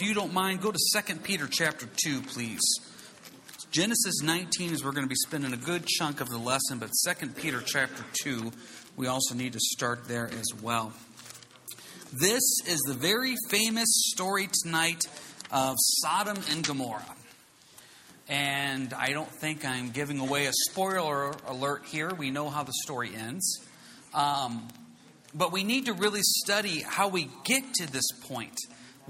if you don't mind, go to 2 Peter chapter 2, please. Genesis 19 is we're going to be spending a good chunk of the lesson, but 2 Peter chapter 2, we also need to start there as well. This is the very famous story tonight of Sodom and Gomorrah. And I don't think I'm giving away a spoiler alert here. We know how the story ends. Um, but we need to really study how we get to this point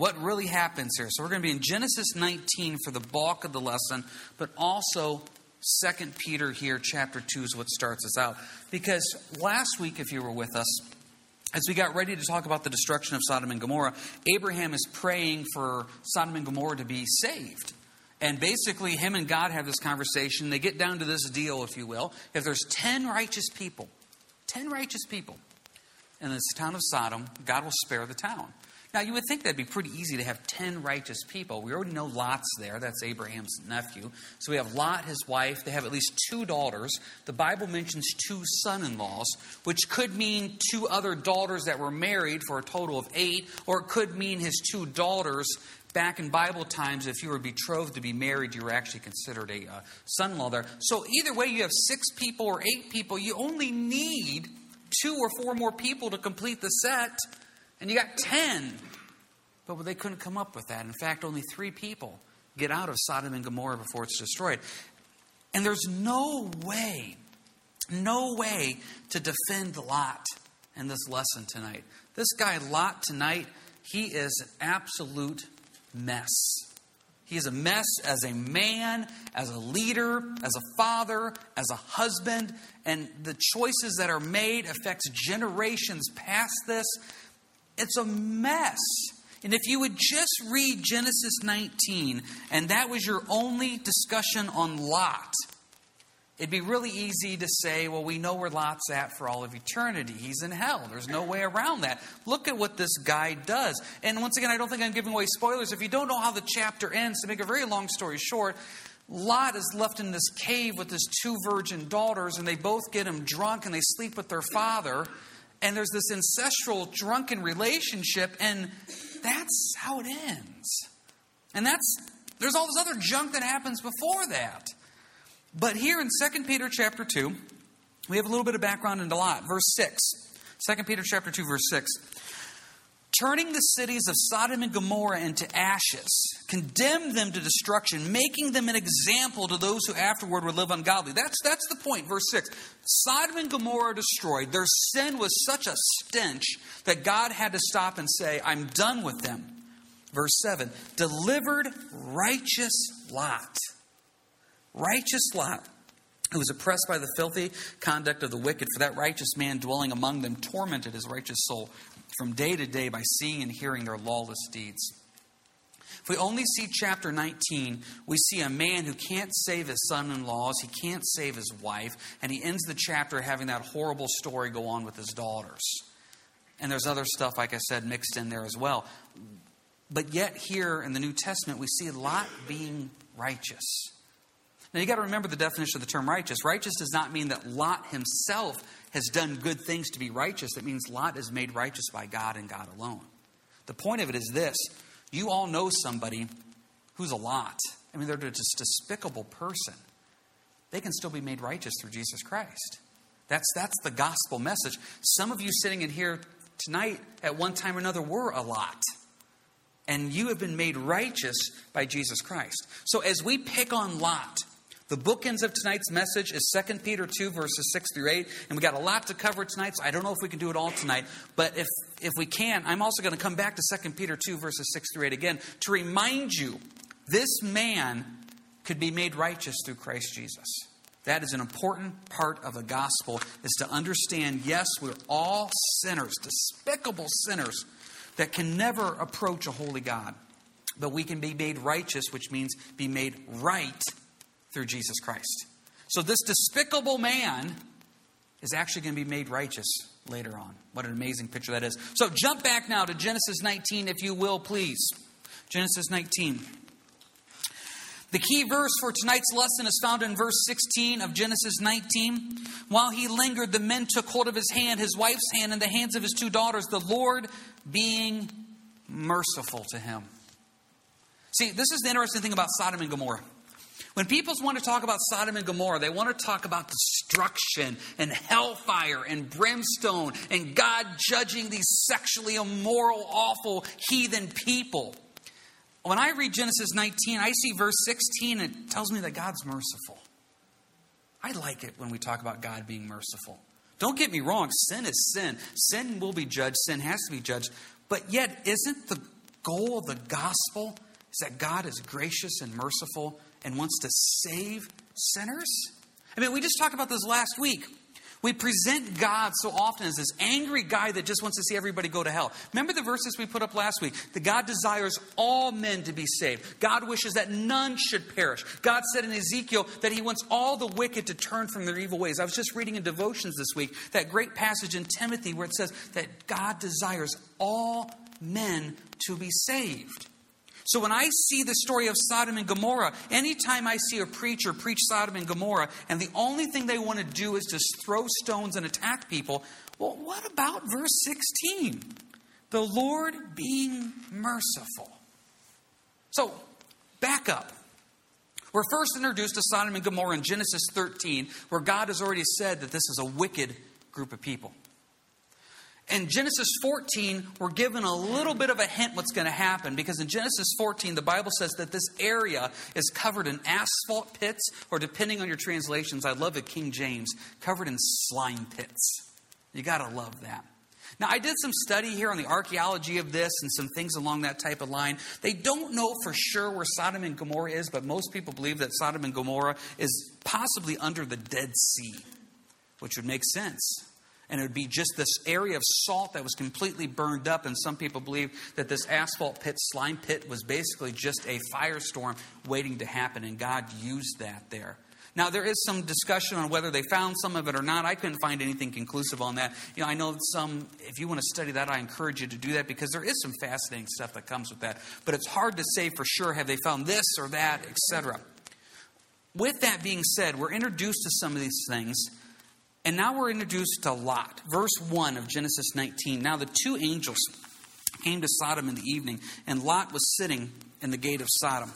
what really happens here. So we're going to be in Genesis 19 for the bulk of the lesson, but also Second Peter here, chapter 2 is what starts us out. Because last week, if you were with us, as we got ready to talk about the destruction of Sodom and Gomorrah, Abraham is praying for Sodom and Gomorrah to be saved. And basically, him and God have this conversation. They get down to this deal, if you will. If there's 10 righteous people, 10 righteous people in this town of Sodom, God will spare the town. Now, you would think that'd be pretty easy to have 10 righteous people. We already know Lot's there. That's Abraham's nephew. So we have Lot, his wife. They have at least two daughters. The Bible mentions two son in laws, which could mean two other daughters that were married for a total of eight, or it could mean his two daughters. Back in Bible times, if you were betrothed to be married, you were actually considered a uh, son in law there. So either way, you have six people or eight people. You only need two or four more people to complete the set and you got 10. But they couldn't come up with that. In fact, only three people get out of Sodom and Gomorrah before it's destroyed. And there's no way, no way to defend Lot in this lesson tonight. This guy, Lot, tonight, he is an absolute mess. He is a mess as a man, as a leader, as a father, as a husband, and the choices that are made affects generations past this. It's a mess. And if you would just read Genesis 19, and that was your only discussion on Lot, it'd be really easy to say, well, we know where Lot's at for all of eternity. He's in hell. There's no way around that. Look at what this guy does. And once again, I don't think I'm giving away spoilers. If you don't know how the chapter ends, to make a very long story short, Lot is left in this cave with his two virgin daughters, and they both get him drunk and they sleep with their father and there's this ancestral drunken relationship, and that's how it ends. And that's there's all this other junk that happens before that. But here in 2 Peter chapter 2, we have a little bit of background into Lot. Verse 6. 2 Peter chapter 2, verse 6 turning the cities of Sodom and Gomorrah into ashes, condemned them to destruction, making them an example to those who afterward would live ungodly. That's, that's the point, verse 6. Sodom and Gomorrah destroyed. Their sin was such a stench that God had to stop and say, I'm done with them. Verse 7 delivered righteous Lot. Righteous Lot who was oppressed by the filthy conduct of the wicked, for that righteous man dwelling among them tormented his righteous soul from day to day by seeing and hearing their lawless deeds. If we only see chapter 19, we see a man who can't save his son in laws, he can't save his wife, and he ends the chapter having that horrible story go on with his daughters. And there's other stuff, like I said, mixed in there as well. But yet, here in the New Testament, we see Lot being righteous. Now, you got to remember the definition of the term righteous. Righteous does not mean that Lot himself has done good things to be righteous. It means Lot is made righteous by God and God alone. The point of it is this you all know somebody who's a Lot. I mean, they're just a despicable person. They can still be made righteous through Jesus Christ. That's, that's the gospel message. Some of you sitting in here tonight, at one time or another, were a Lot. And you have been made righteous by Jesus Christ. So as we pick on Lot, the bookends of tonight's message is 2 Peter 2, verses 6 through 8. And we got a lot to cover tonight, so I don't know if we can do it all tonight. But if, if we can, I'm also going to come back to 2 Peter 2, verses 6 through 8 again to remind you this man could be made righteous through Christ Jesus. That is an important part of the gospel, is to understand, yes, we're all sinners, despicable sinners that can never approach a holy God. But we can be made righteous, which means be made right through Jesus Christ. So, this despicable man is actually going to be made righteous later on. What an amazing picture that is. So, jump back now to Genesis 19, if you will, please. Genesis 19. The key verse for tonight's lesson is found in verse 16 of Genesis 19. While he lingered, the men took hold of his hand, his wife's hand, and the hands of his two daughters, the Lord being merciful to him. See, this is the interesting thing about Sodom and Gomorrah. When people want to talk about Sodom and Gomorrah, they want to talk about destruction and hellfire and brimstone and God judging these sexually immoral, awful, heathen people. When I read Genesis 19, I see verse 16, and it tells me that God's merciful. I like it when we talk about God being merciful. Don't get me wrong, sin is sin. Sin will be judged, sin has to be judged. But yet, isn't the goal of the gospel is that God is gracious and merciful and wants to save sinners? I mean, we just talked about this last week. We present God so often as this angry guy that just wants to see everybody go to hell. Remember the verses we put up last week? That God desires all men to be saved. God wishes that none should perish. God said in Ezekiel that he wants all the wicked to turn from their evil ways. I was just reading in devotions this week that great passage in Timothy where it says that God desires all men to be saved. So when I see the story of Sodom and Gomorrah, anytime I see a preacher preach Sodom and Gomorrah, and the only thing they want to do is just throw stones and attack people, well, what about verse 16? The Lord being merciful. So, back up. We're first introduced to Sodom and Gomorrah in Genesis 13, where God has already said that this is a wicked group of people. In Genesis 14, we're given a little bit of a hint what's going to happen because in Genesis 14, the Bible says that this area is covered in asphalt pits, or depending on your translations, I love it, King James, covered in slime pits. You got to love that. Now, I did some study here on the archaeology of this and some things along that type of line. They don't know for sure where Sodom and Gomorrah is, but most people believe that Sodom and Gomorrah is possibly under the Dead Sea, which would make sense and it would be just this area of salt that was completely burned up. And some people believe that this asphalt pit, slime pit, was basically just a firestorm waiting to happen, and God used that there. Now, there is some discussion on whether they found some of it or not. I couldn't find anything conclusive on that. You know, I know some, if you want to study that, I encourage you to do that because there is some fascinating stuff that comes with that. But it's hard to say for sure have they found this or that, etc. With that being said, we're introduced to some of these things and now we're introduced to Lot. Verse 1 of Genesis 19. Now the two angels came to Sodom in the evening, and Lot was sitting in the gate of Sodom.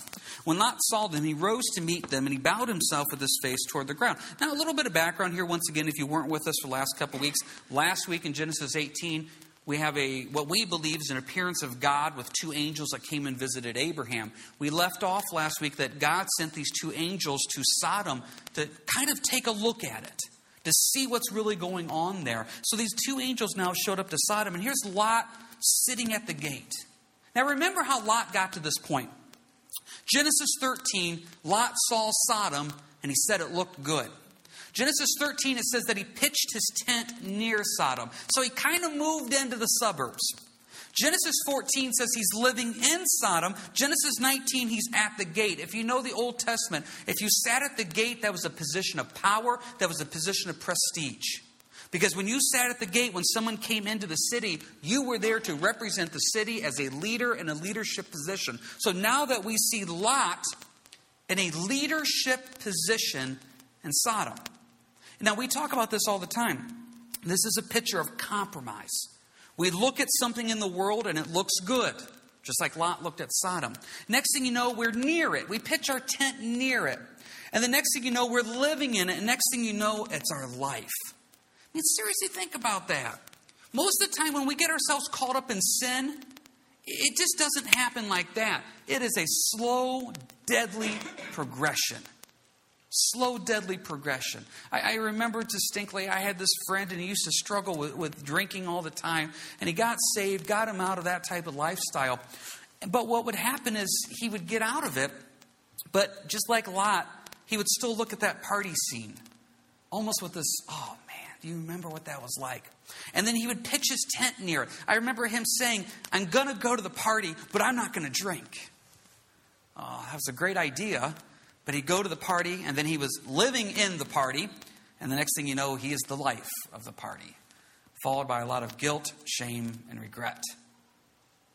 When Lot saw them, he rose to meet them, and he bowed himself with his face toward the ground. Now, a little bit of background here, once again, if you weren't with us for the last couple weeks. Last week in Genesis 18, we have a what we believe is an appearance of God with two angels that came and visited Abraham. We left off last week that God sent these two angels to Sodom to kind of take a look at it to see what's really going on there. So these two angels now showed up to Sodom, and here's Lot sitting at the gate. Now remember how Lot got to this point. Genesis 13, Lot saw Sodom, and he said it looked good. Genesis 13, it says that he pitched his tent near Sodom. So he kind of moved into the suburbs. Genesis 14 says he's living in Sodom. Genesis 19, he's at the gate. If you know the Old Testament, if you sat at the gate, that was a position of power, that was a position of prestige. Because when you sat at the gate, when someone came into the city, you were there to represent the city as a leader in a leadership position. So now that we see Lot in a leadership position in Sodom. Now, we talk about this all the time. This is a picture of compromise. We look at something in the world and it looks good, just like Lot looked at Sodom. Next thing you know, we're near it. We pitch our tent near it. And the next thing you know, we're living in it. And next thing you know, it's our life. I mean, seriously, think about that. Most of the time, when we get ourselves caught up in sin, it just doesn't happen like that. It is a slow, deadly progression slow, deadly progression. I, I, remember distinctly, I had this friend and he used to struggle with, with drinking all the time, and he got saved, got him out of that type of lifestyle. But what would happen is he would get out of it, but just like Lot, he would still look at that party scene, almost with this, oh man, do you remember what that was like? And then he would pitch his tent near it. I remember him saying, I'm going to go to the party, but I'm not going to drink. Oh, that was a great idea. But he'd go to the party, and then he was living in the party, and the next thing you know, he is the life of the party, followed by a lot of guilt, shame, and regret.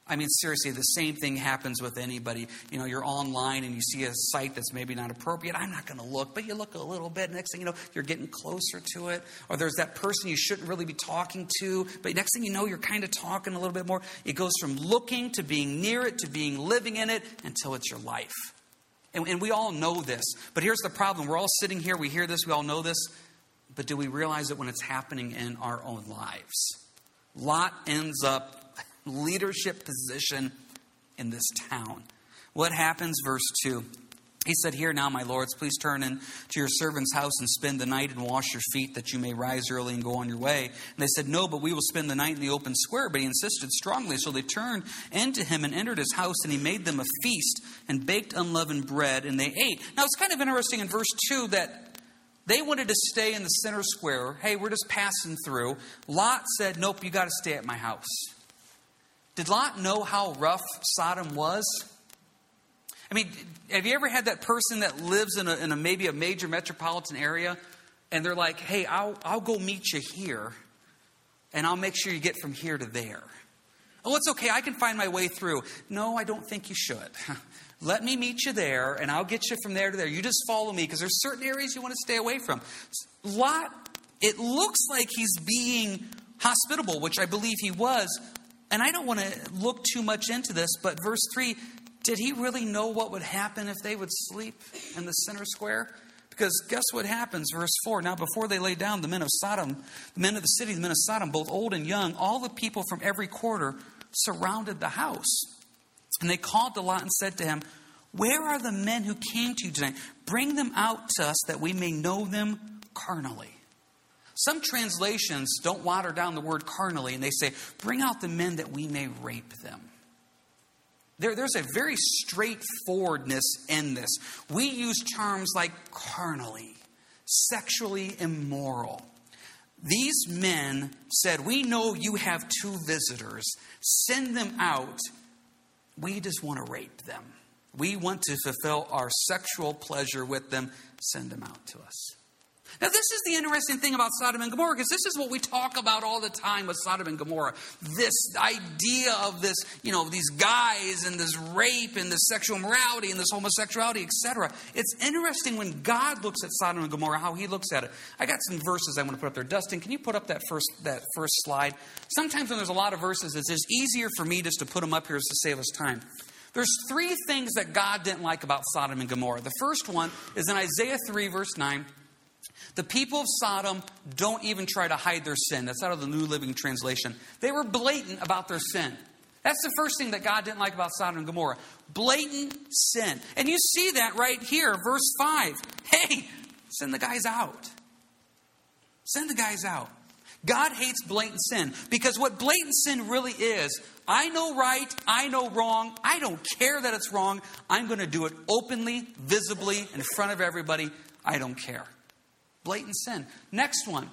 I mean, seriously, the same thing happens with anybody. You know, you're online and you see a site that's maybe not appropriate. I'm not going to look, but you look a little bit. Next thing you know, you're getting closer to it. Or there's that person you shouldn't really be talking to, but next thing you know, you're kind of talking a little bit more. It goes from looking to being near it to being living in it until it's your life. And, and we all know this. But here's the problem we're all sitting here, we hear this, we all know this. But do we realize it when it's happening in our own lives? Lot ends up leadership position in this town. What happens, verse 2? He said, Here now, my lords, please turn in to your servant's house and spend the night and wash your feet, that you may rise early and go on your way. And they said, No, but we will spend the night in the open square. But he insisted strongly. So they turned into him and entered his house, and he made them a feast and baked unleavened bread, and they ate. Now, it's kind of interesting in verse 2 that they wanted to stay in the center square. Hey, we're just passing through. Lot said, Nope, you got to stay at my house. Did Lot know how rough Sodom was? I mean, have you ever had that person that lives in a, in a maybe a major metropolitan area and they're like, hey, I'll, I'll go meet you here and I'll make sure you get from here to there? Oh, it's okay. I can find my way through. No, I don't think you should. Let me meet you there and I'll get you from there to there. You just follow me because there's certain areas you want to stay away from. Lot, it looks like he's being hospitable, which I believe he was, and I don't want to look too much into this, but verse 3 did he really know what would happen if they would sleep in the center square? Because guess what happens? Verse 4 Now, before they lay down, the men of Sodom, the men of the city, the men of Sodom, both old and young, all the people from every quarter surrounded the house. And they called to Lot and said to him, Where are the men who came to you tonight? Bring them out to us that we may know them carnally. Some translations don't water down the word carnally and they say, Bring out the men that we may rape them. There, there's a very straightforwardness in this. We use terms like carnally, sexually immoral. These men said, We know you have two visitors. Send them out. We just want to rape them. We want to fulfill our sexual pleasure with them. Send them out to us. Now, this is the interesting thing about Sodom and Gomorrah, because this is what we talk about all the time with Sodom and Gomorrah. This idea of this, you know, these guys and this rape and this sexual morality and this homosexuality, etc. It's interesting when God looks at Sodom and Gomorrah, how he looks at it. I got some verses I want to put up there. Dustin, can you put up that first that first slide? Sometimes when there's a lot of verses, it's just easier for me just to put them up here to save us time. There's three things that God didn't like about Sodom and Gomorrah. The first one is in Isaiah 3, verse 9. The people of Sodom don't even try to hide their sin. That's out of the New Living Translation. They were blatant about their sin. That's the first thing that God didn't like about Sodom and Gomorrah blatant sin. And you see that right here, verse 5. Hey, send the guys out. Send the guys out. God hates blatant sin because what blatant sin really is, I know right, I know wrong, I don't care that it's wrong. I'm going to do it openly, visibly, in front of everybody. I don't care blatant sin. Next one.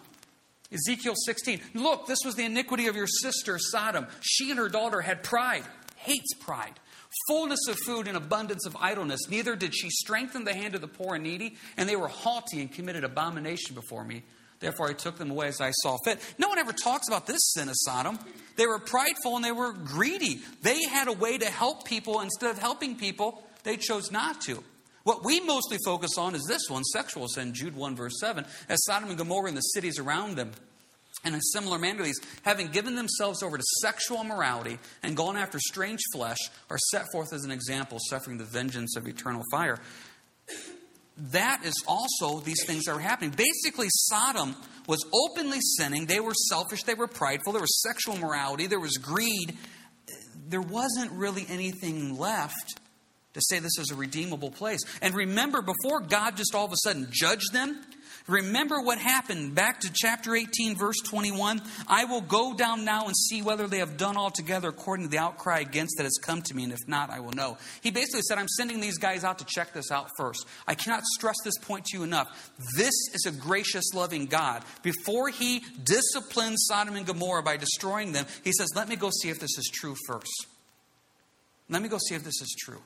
Ezekiel 16. Look, this was the iniquity of your sister Sodom. She and her daughter had pride, hates pride, fullness of food and abundance of idleness. Neither did she strengthen the hand of the poor and needy, and they were haughty and committed abomination before me. Therefore, I took them away as I saw fit. No one ever talks about this sin of Sodom. They were prideful and they were greedy. They had a way to help people. Instead of helping people, they chose not to. What we mostly focus on is this one sexual sin, Jude 1, verse 7, as Sodom and Gomorrah and the cities around them. And a similar manner, these, having given themselves over to sexual immorality and gone after strange flesh, are set forth as an example, suffering the vengeance of eternal fire. That is also these things that are happening. Basically, Sodom was openly sinning. They were selfish, they were prideful, there was sexual morality, there was greed. There wasn't really anything left to say this is a redeemable place. And remember, before God just all of a sudden judged them, remember what happened back to chapter 18, verse 21. I will go down now and see whether they have done altogether according to the outcry against that has come to me, and if not, I will know. He basically said, I'm sending these guys out to check this out first. I cannot stress this point to you enough. This is a gracious, loving God. Before he disciplines Sodom and Gomorrah by destroying them, he says, Let me go see if this is true first. Let me go see if this is true.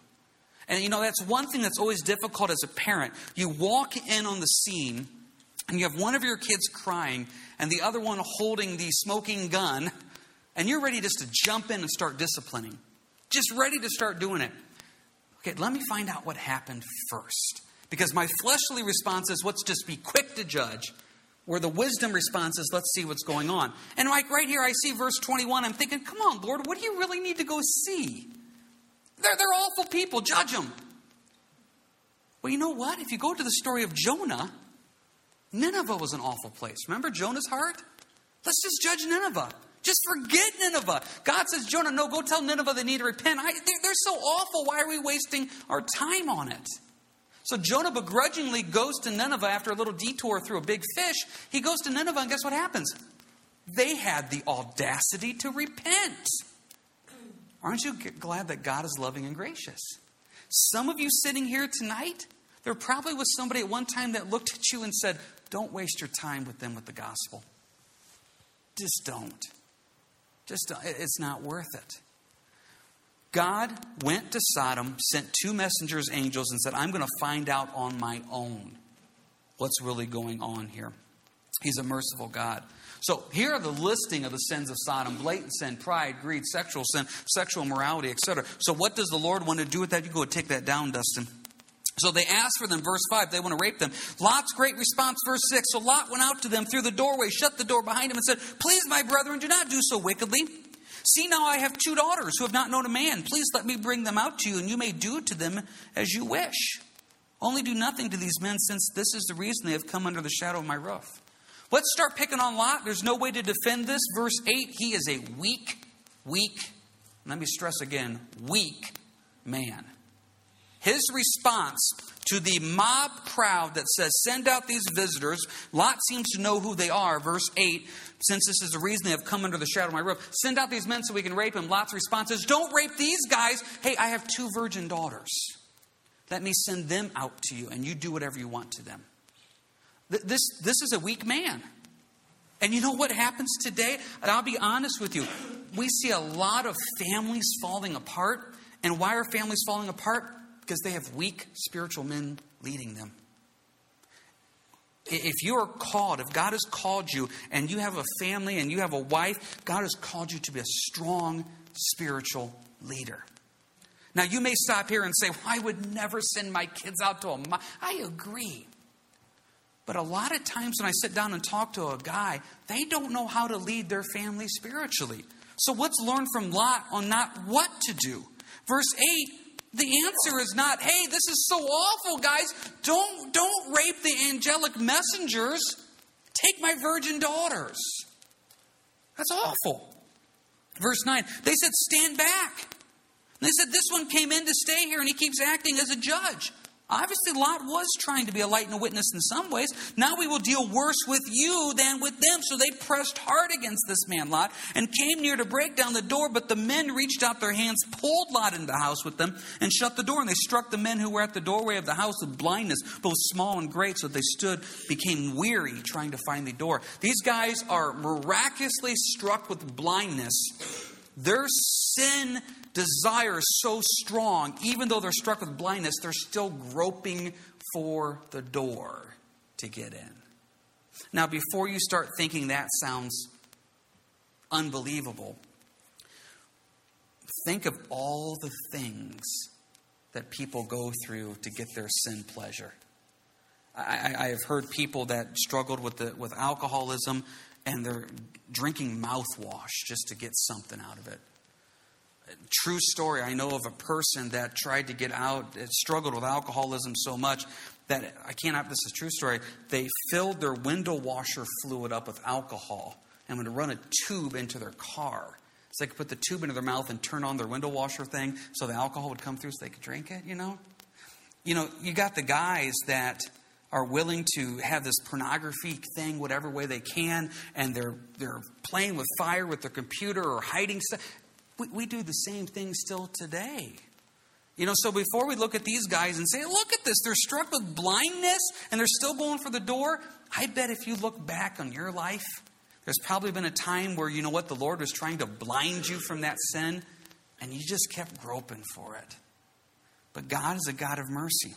And you know, that's one thing that's always difficult as a parent. You walk in on the scene and you have one of your kids crying and the other one holding the smoking gun, and you're ready just to jump in and start disciplining. just ready to start doing it. Okay, let me find out what happened first. Because my fleshly response is, let's just be quick to judge. Where the wisdom response is, let's see what's going on. And like right here, I see verse 21. I'm thinking, come on, Lord, what do you really need to go see? They're, they're awful people. Judge them. Well, you know what? If you go to the story of Jonah, Nineveh was an awful place. Remember Jonah's heart? Let's just judge Nineveh. Just forget Nineveh. God says, Jonah, no, go tell Nineveh they need to repent. I, they're, they're so awful. Why are we wasting our time on it? So Jonah begrudgingly goes to Nineveh after a little detour through a big fish. He goes to Nineveh, and guess what happens? They had the audacity to repent. Aren't you glad that God is loving and gracious? Some of you sitting here tonight, there probably was somebody at one time that looked at you and said, Don't waste your time with them with the gospel. Just don't. Just don't. it's not worth it. God went to Sodom, sent two messengers, angels, and said, I'm going to find out on my own what's really going on here. He's a merciful God. So here are the listing of the sins of Sodom blatant sin, pride, greed, sexual sin, sexual morality, etc. So what does the Lord want to do with that? You go take that down, Dustin. So they asked for them, verse 5, they want to rape them. Lot's great response, verse 6. So Lot went out to them through the doorway, shut the door behind him, and said, Please, my brethren, do not do so wickedly. See now, I have two daughters who have not known a man. Please let me bring them out to you, and you may do to them as you wish. Only do nothing to these men, since this is the reason they have come under the shadow of my roof. Let's start picking on Lot. There's no way to defend this. Verse 8 he is a weak, weak, let me stress again, weak man. His response to the mob crowd that says, Send out these visitors, Lot seems to know who they are. Verse 8, since this is the reason they have come under the shadow of my roof, send out these men so we can rape them. Lot's response is, Don't rape these guys. Hey, I have two virgin daughters. Let me send them out to you, and you do whatever you want to them. This, this is a weak man. And you know what happens today? And I'll be honest with you. We see a lot of families falling apart. And why are families falling apart? Because they have weak spiritual men leading them. If you are called, if God has called you and you have a family and you have a wife, God has called you to be a strong spiritual leader. Now, you may stop here and say, well, I would never send my kids out to a. I agree. But a lot of times when I sit down and talk to a guy, they don't know how to lead their family spiritually. So let's learn from Lot on not what to do. Verse 8, the answer is not, hey, this is so awful, guys. Don't, don't rape the angelic messengers. Take my virgin daughters. That's awful. Verse 9, they said, stand back. And they said, this one came in to stay here and he keeps acting as a judge. Obviously, Lot was trying to be a light and a witness in some ways. Now we will deal worse with you than with them. So they pressed hard against this man, Lot, and came near to break down the door. But the men reached out their hands, pulled Lot into the house with them, and shut the door. And they struck the men who were at the doorway of the house with blindness, both small and great. So they stood, became weary, trying to find the door. These guys are miraculously struck with blindness. Their sin desire is so strong, even though they're struck with blindness, they're still groping for the door to get in. Now, before you start thinking that sounds unbelievable, think of all the things that people go through to get their sin pleasure. I, I, have heard people that struggled with, the, with alcoholism and they're drinking mouthwash just to get something out of it true story. I know of a person that tried to get out, struggled with alcoholism so much that I can't. This is a true story. They filled their window washer fluid up with alcohol and would run a tube into their car. So they could put the tube into their mouth and turn on their window washer thing so the alcohol would come through so they could drink it, you know? You know, you got the guys that are willing to have this pornography thing whatever way they can and they're they're playing with fire with their computer or hiding stuff we, we do the same thing still today. You know, so before we look at these guys and say, look at this, they're struck with blindness and they're still going for the door. I bet if you look back on your life, there's probably been a time where, you know what, the Lord was trying to blind you from that sin and you just kept groping for it. But God is a God of mercy.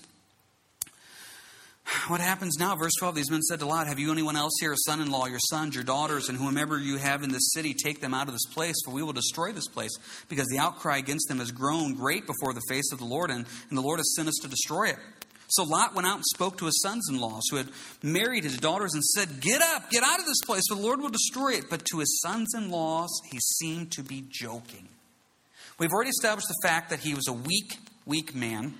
What happens now? Verse 12 These men said to Lot, Have you anyone else here, a son in law, your sons, your daughters, and whomever you have in this city, take them out of this place, for we will destroy this place, because the outcry against them has grown great before the face of the Lord, and, and the Lord has sent us to destroy it. So Lot went out and spoke to his sons in laws who had married his daughters and said, Get up, get out of this place, for the Lord will destroy it. But to his sons in laws, he seemed to be joking. We've already established the fact that he was a weak, weak man.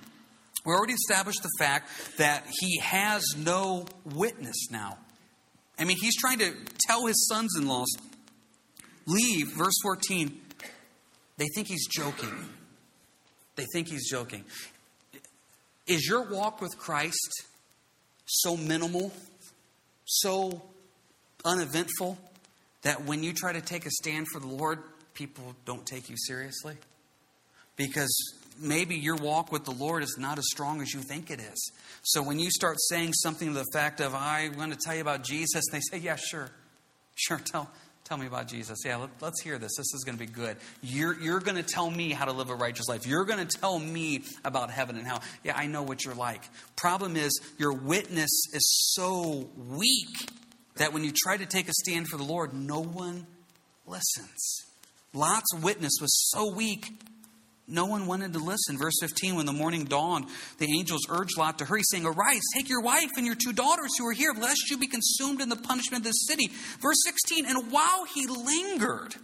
We already established the fact that he has no witness now. I mean, he's trying to tell his sons in laws, leave. Verse 14, they think he's joking. They think he's joking. Is your walk with Christ so minimal, so uneventful, that when you try to take a stand for the Lord, people don't take you seriously? Because maybe your walk with the Lord is not as strong as you think it is. So when you start saying something to the fact of, I'm going to tell you about Jesus, they say, Yeah, sure. Sure, tell, tell me about Jesus. Yeah, let, us hear this. This is going to be good. You're, you're going to tell me how to live a righteous life. You're going to tell me about heaven and how. Yeah, I know what you're like. Problem is, your witness is so weak that when you try to take a stand for the Lord, no one listens. Lot's witness was so weak no one wanted to listen. Verse 15, when the morning dawned, the angels urged Lot to hurry, saying, Arise, take your wife and your two daughters who are here, lest you be consumed in the punishment of this city. Verse 16, and while he lingered,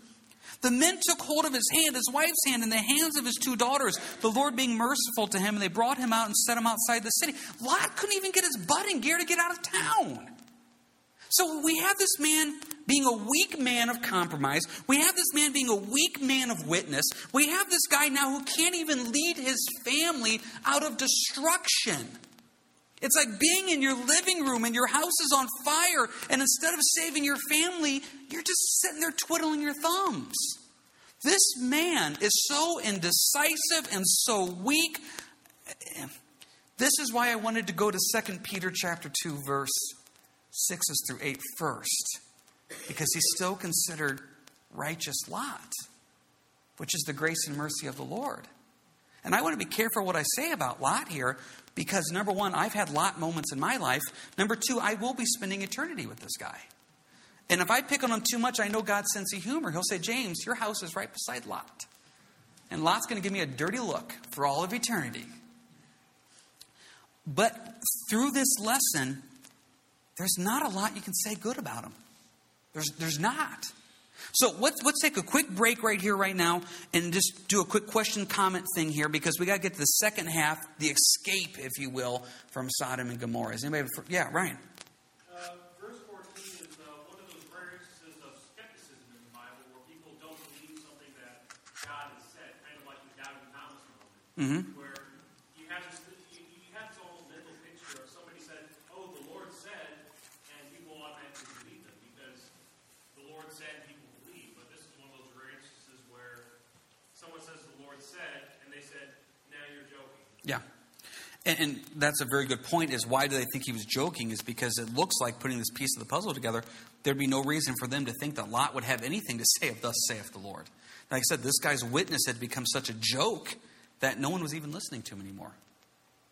the men took hold of his hand, his wife's hand, and the hands of his two daughters, the Lord being merciful to him, and they brought him out and set him outside the city. Lot couldn't even get his butt in gear to get out of town. So we have this man being a weak man of compromise. We have this man being a weak man of witness. We have this guy now who can't even lead his family out of destruction. It's like being in your living room and your house is on fire, and instead of saving your family, you're just sitting there twiddling your thumbs. This man is so indecisive and so weak. This is why I wanted to go to 2 Peter chapter 2 verse 6s through 8 first, because he's still considered righteous Lot, which is the grace and mercy of the Lord. And I want to be careful what I say about Lot here, because number one, I've had Lot moments in my life. Number two, I will be spending eternity with this guy. And if I pick on him too much, I know God's sense of humor. He'll say, James, your house is right beside Lot. And Lot's going to give me a dirty look for all of eternity. But through this lesson, there's not a lot you can say good about him. There's, there's not. So let's, let's take a quick break right here, right now, and just do a quick question comment thing here because we got to get to the second half, the escape, if you will, from Sodom and Gomorrah. Is anybody? Yeah, Ryan. Uh, verse 14 is uh, one of those rare instances of skepticism in the Bible where people don't believe something that God has said, kind of like the doubting Thomas moment. Mm-hmm. And, and, that's a very good point. Is why do they think he was joking? Is because it looks like putting this piece of the puzzle together. There'd be no reason for them to think that Lot would have anything to say of "Thus saith the Lord." Like I said, this guy's witness had become such a joke that no one was even listening to him anymore.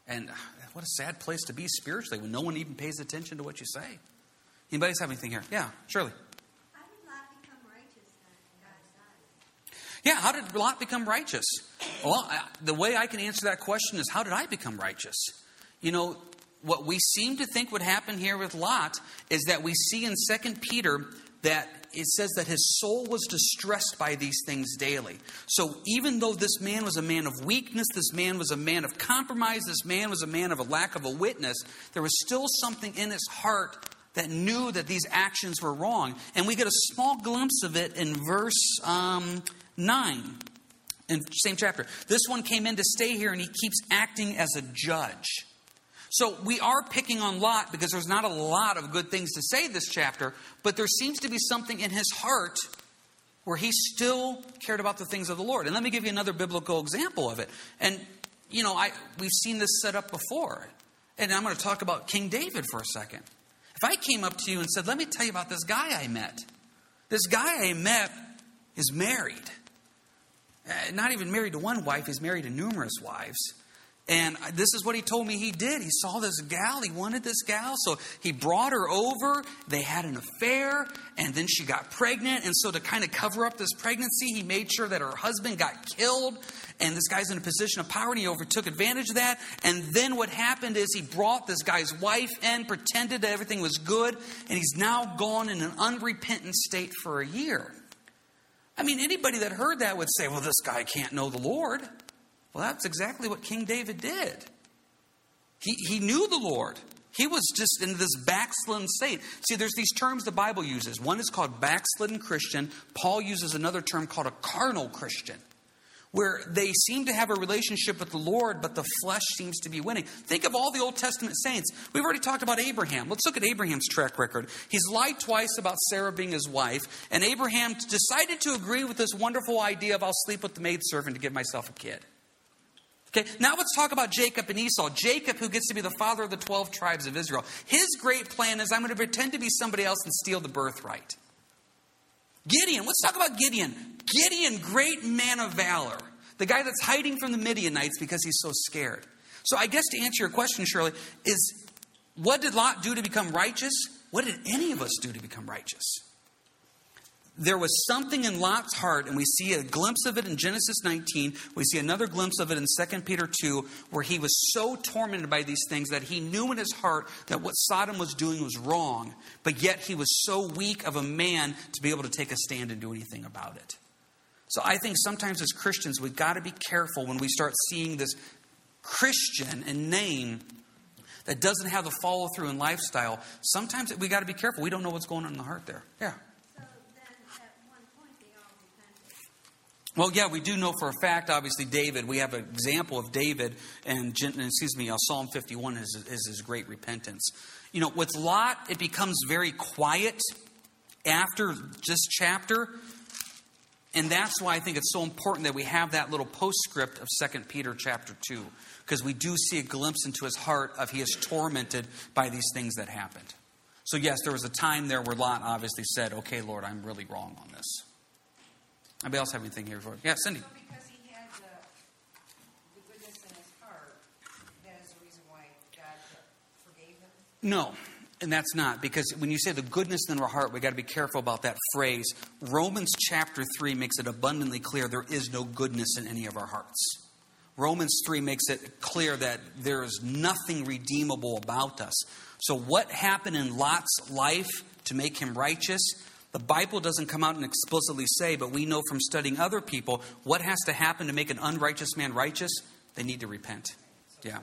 And ah, what a sad place to be spiritually when no one even pays attention to what you say. Anybody have anything here? Yeah, Shirley. Yeah, how did Lot become righteous? Well, the way I can answer that question is how did I become righteous? You know, what we seem to think would happen here with Lot is that we see in 2 Peter that it says that his soul was distressed by these things daily. So even though this man was a man of weakness, this man was a man of compromise, this man was a man of a lack of a witness, there was still something in his heart that knew that these actions were wrong. And we get a small glimpse of it in verse um, 9 in same chapter. This one came in to stay here and he keeps acting as a judge. So we are picking on Lot because there's not a lot of good things to say this chapter, but there seems to be something in his heart where he still cared about the things of the Lord. And let me give you another biblical example of it. And you know, I we've seen this set up before. And I'm going to talk about King David for a second. If I came up to you and said, "Let me tell you about this guy I met." This guy I met is married. Uh, not even married to one wife, he's married to numerous wives. And this is what he told me he did. He saw this gal, he wanted this gal, so he brought her over. They had an affair, and then she got pregnant. And so, to kind of cover up this pregnancy, he made sure that her husband got killed. And this guy's in a position of power, and he overtook advantage of that. And then what happened is he brought this guy's wife in, pretended that everything was good, and he's now gone in an unrepentant state for a year. I mean, anybody that heard that would say, well, this guy can't know the Lord. Well, that's exactly what King David did. He, he knew the Lord. He was just in this backslidden state. See, there's these terms the Bible uses. One is called backslidden Christian. Paul uses another term called a carnal Christian, where they seem to have a relationship with the Lord, but the flesh seems to be winning. Think of all the Old Testament saints. We've already talked about Abraham. Let's look at Abraham's track record. He's lied twice about Sarah being his wife, and Abraham decided to agree with this wonderful idea of I'll sleep with the maidservant to give myself a kid. Okay, now let's talk about Jacob and Esau. Jacob, who gets to be the father of the 12 tribes of Israel. His great plan is I'm going to pretend to be somebody else and steal the birthright. Gideon, let's talk about Gideon. Gideon, great man of valor. The guy that's hiding from the Midianites because he's so scared. So I guess to answer your question, Shirley, is what did Lot do to become righteous? What did any of us do to become righteous? There was something in Lot's heart, and we see a glimpse of it in Genesis 19. We see another glimpse of it in 2 Peter 2, where he was so tormented by these things that he knew in his heart that what Sodom was doing was wrong, but yet he was so weak of a man to be able to take a stand and do anything about it. So I think sometimes as Christians, we've got to be careful when we start seeing this Christian in name that doesn't have the follow through and lifestyle. Sometimes we got to be careful. We don't know what's going on in the heart there. Yeah. Well, yeah, we do know for a fact, obviously, David. We have an example of David, and excuse me, uh, Psalm 51 is, is his great repentance. You know, with Lot, it becomes very quiet after this chapter, and that's why I think it's so important that we have that little postscript of 2 Peter chapter 2, because we do see a glimpse into his heart of he is tormented by these things that happened. So, yes, there was a time there where Lot obviously said, Okay, Lord, I'm really wrong on this. Anybody else have anything here for? Yeah, Cindy. So because he had the, the goodness in his heart, that is the reason why God forgave him? No, and that's not because when you say the goodness in our heart, we got to be careful about that phrase. Romans chapter 3 makes it abundantly clear there is no goodness in any of our hearts. Romans 3 makes it clear that there is nothing redeemable about us. So, what happened in Lot's life to make him righteous? The Bible doesn't come out and explicitly say, but we know from studying other people what has to happen to make an unrighteous man righteous? They need to repent. Yeah.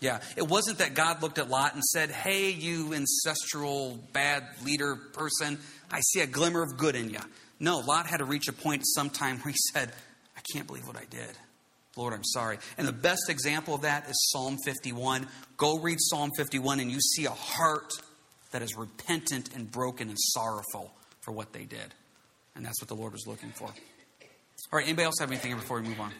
Yeah. It wasn't that God looked at Lot and said, Hey, you ancestral bad leader person, I see a glimmer of good in you. No, Lot had to reach a point sometime where he said, I can't believe what I did. Lord, I'm sorry. And the best example of that is Psalm 51. Go read Psalm 51 and you see a heart that is repentant and broken and sorrowful for what they did. And that's what the Lord was looking for. All right, anybody else have anything before we move on?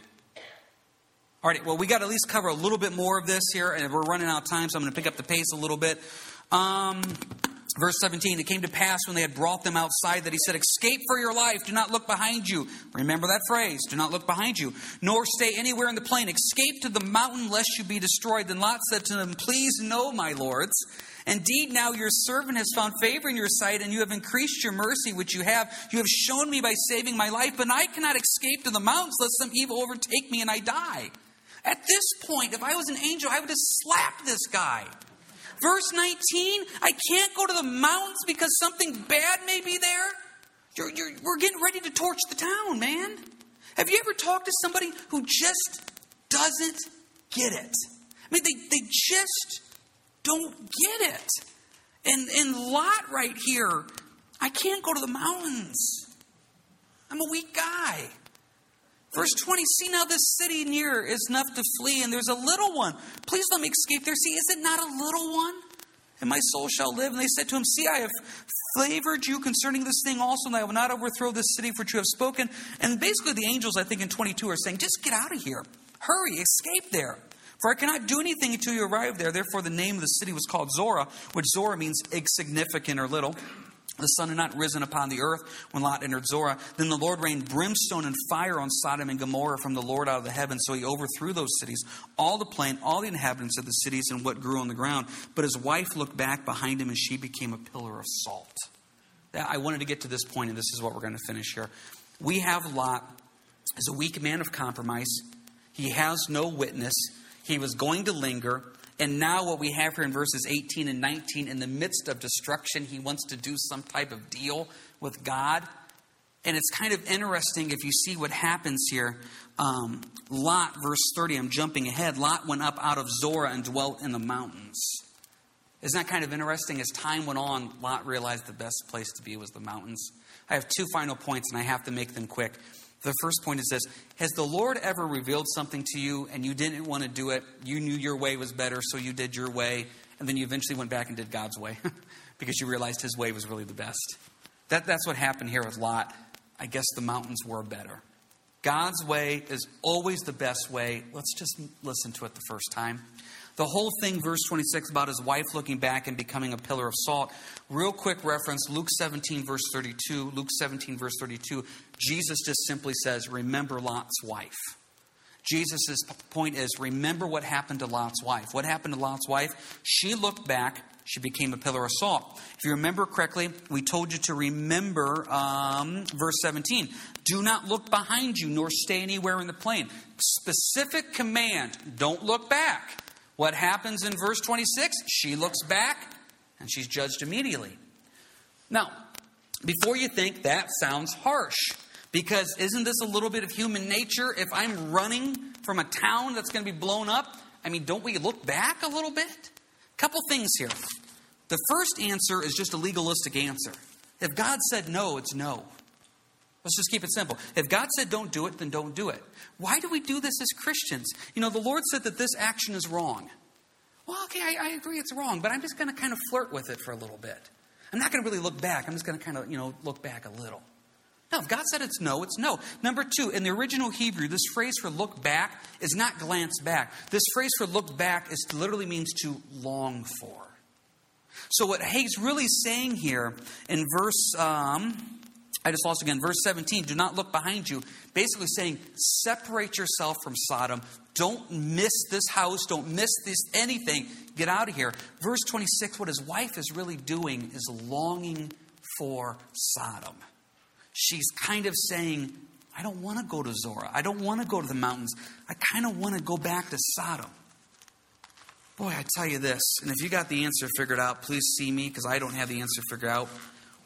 All right, well, we got to at least cover a little bit more of this here, and we're running out of time, so I'm going to pick up the pace a little bit. Um, verse 17 It came to pass when they had brought them outside that he said, Escape for your life, do not look behind you. Remember that phrase, do not look behind you, nor stay anywhere in the plain. Escape to the mountain, lest you be destroyed. Then Lot said to them, Please know, my lords Indeed, now your servant has found favor in your sight, and you have increased your mercy, which you have. You have shown me by saving my life, but I cannot escape to the mountains, lest some evil overtake me and I die. At this point, if I was an angel, I would have slapped this guy. Verse 19, I can't go to the mountains because something bad may be there. You're, you're, we're getting ready to torch the town, man. Have you ever talked to somebody who just doesn't get it? I mean, they, they just don't get it. And, and Lot right here, I can't go to the mountains. I'm a weak guy. Verse 20, see now this city near is enough to flee, and there's a little one. Please let me escape there. See, is it not a little one? And my soul shall live. And they said to him, See, I have favored you concerning this thing also, and I will not overthrow this city for which you have spoken. And basically, the angels, I think, in 22 are saying, Just get out of here. Hurry, escape there. For I cannot do anything until you arrive there. Therefore, the name of the city was called Zoar, which Zoar means insignificant or little. The sun had not risen upon the earth when Lot entered Zoar. Then the Lord rained brimstone and fire on Sodom and Gomorrah from the Lord out of the heavens. So he overthrew those cities, all the plain, all the inhabitants of the cities, and what grew on the ground. But his wife looked back behind him, and she became a pillar of salt. I wanted to get to this point, and this is what we're going to finish here. We have Lot as a weak man of compromise. He has no witness. He was going to linger. And now, what we have here in verses 18 and 19, in the midst of destruction, he wants to do some type of deal with God. And it's kind of interesting if you see what happens here. Um, Lot, verse 30, I'm jumping ahead. Lot went up out of Zoar and dwelt in the mountains. Isn't that kind of interesting? As time went on, Lot realized the best place to be was the mountains. I have two final points, and I have to make them quick. The first point is this Has the Lord ever revealed something to you and you didn't want to do it? You knew your way was better, so you did your way, and then you eventually went back and did God's way because you realized his way was really the best. That, that's what happened here with Lot. I guess the mountains were better. God's way is always the best way. Let's just listen to it the first time. The whole thing, verse 26, about his wife looking back and becoming a pillar of salt. Real quick reference Luke 17, verse 32. Luke 17, verse 32. Jesus just simply says, Remember Lot's wife. Jesus' point is, remember what happened to Lot's wife. What happened to Lot's wife? She looked back, she became a pillar of salt. If you remember correctly, we told you to remember um, verse 17. Do not look behind you, nor stay anywhere in the plain. Specific command don't look back. What happens in verse 26? She looks back and she's judged immediately. Now, before you think that sounds harsh, because isn't this a little bit of human nature? If I'm running from a town that's going to be blown up, I mean, don't we look back a little bit? A Couple things here. The first answer is just a legalistic answer. If God said no, it's no. Let's just keep it simple. If God said don't do it, then don't do it. Why do we do this as Christians? You know, the Lord said that this action is wrong. Well, okay, I, I agree it's wrong, but I'm just going to kind of flirt with it for a little bit. I'm not going to really look back. I'm just going to kind of, you know, look back a little. No, if God said it's no, it's no. Number two, in the original Hebrew, this phrase for look back is not glance back. This phrase for look back is literally means to long for. So what he's really saying here in verse um, I just lost again. Verse 17, do not look behind you. Basically saying, separate yourself from Sodom. Don't miss this house. Don't miss this anything. Get out of here. Verse 26, what his wife is really doing is longing for Sodom. She's kind of saying, I don't want to go to Zoar. I don't want to go to the mountains. I kind of want to go back to Sodom. Boy, I tell you this, and if you got the answer figured out, please see me because I don't have the answer figured out.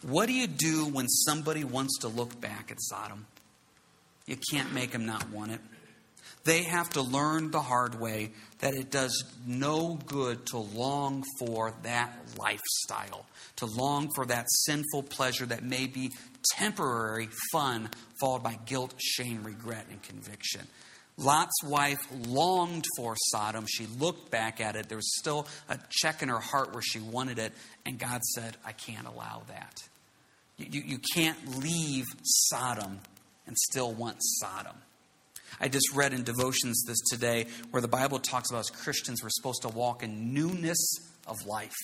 What do you do when somebody wants to look back at Sodom? You can't make them not want it. They have to learn the hard way that it does no good to long for that lifestyle, to long for that sinful pleasure that may be temporary fun, followed by guilt, shame, regret, and conviction. Lot's wife longed for Sodom. She looked back at it. There was still a check in her heart where she wanted it, and God said, I can't allow that. You, you can't leave Sodom and still want Sodom. I just read in devotions this today where the Bible talks about as Christians we're supposed to walk in newness of life.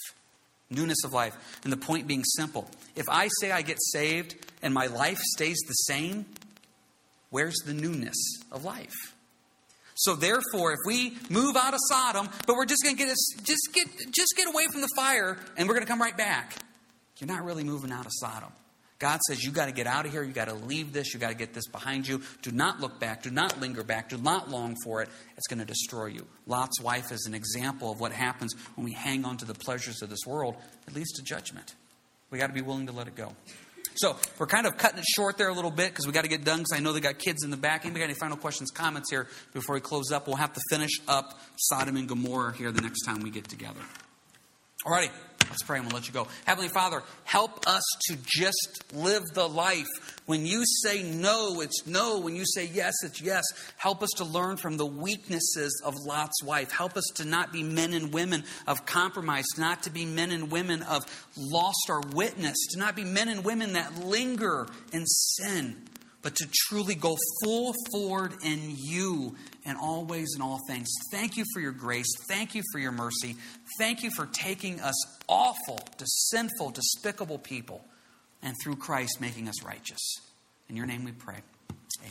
Newness of life. And the point being simple. If I say I get saved and my life stays the same, where's the newness of life? So therefore, if we move out of Sodom, but we're just going to get us just get just get away from the fire and we're going to come right back, you're not really moving out of Sodom. God says, You got to get out of here. You got to leave this. You got to get this behind you. Do not look back. Do not linger back. Do not long for it. It's going to destroy you. Lot's wife is an example of what happens when we hang on to the pleasures of this world. It leads to judgment. We got to be willing to let it go. So we're kind of cutting it short there a little bit because we got to get done because I know they got kids in the back. Anybody got any final questions, comments here before we close up? We'll have to finish up Sodom and Gomorrah here the next time we get together. Alrighty. Let's pray and we'll let you go. Heavenly Father, help us to just live the life. When you say no, it's no. When you say yes, it's yes. Help us to learn from the weaknesses of Lot's wife. Help us to not be men and women of compromise, not to be men and women of lost our witness, to not be men and women that linger in sin but to truly go full forward in you in all ways and all things. Thank you for your grace. Thank you for your mercy. Thank you for taking us awful, sinful, despicable people and through Christ making us righteous. In your name we pray.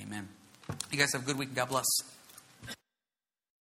Amen. You guys have a good week. God bless.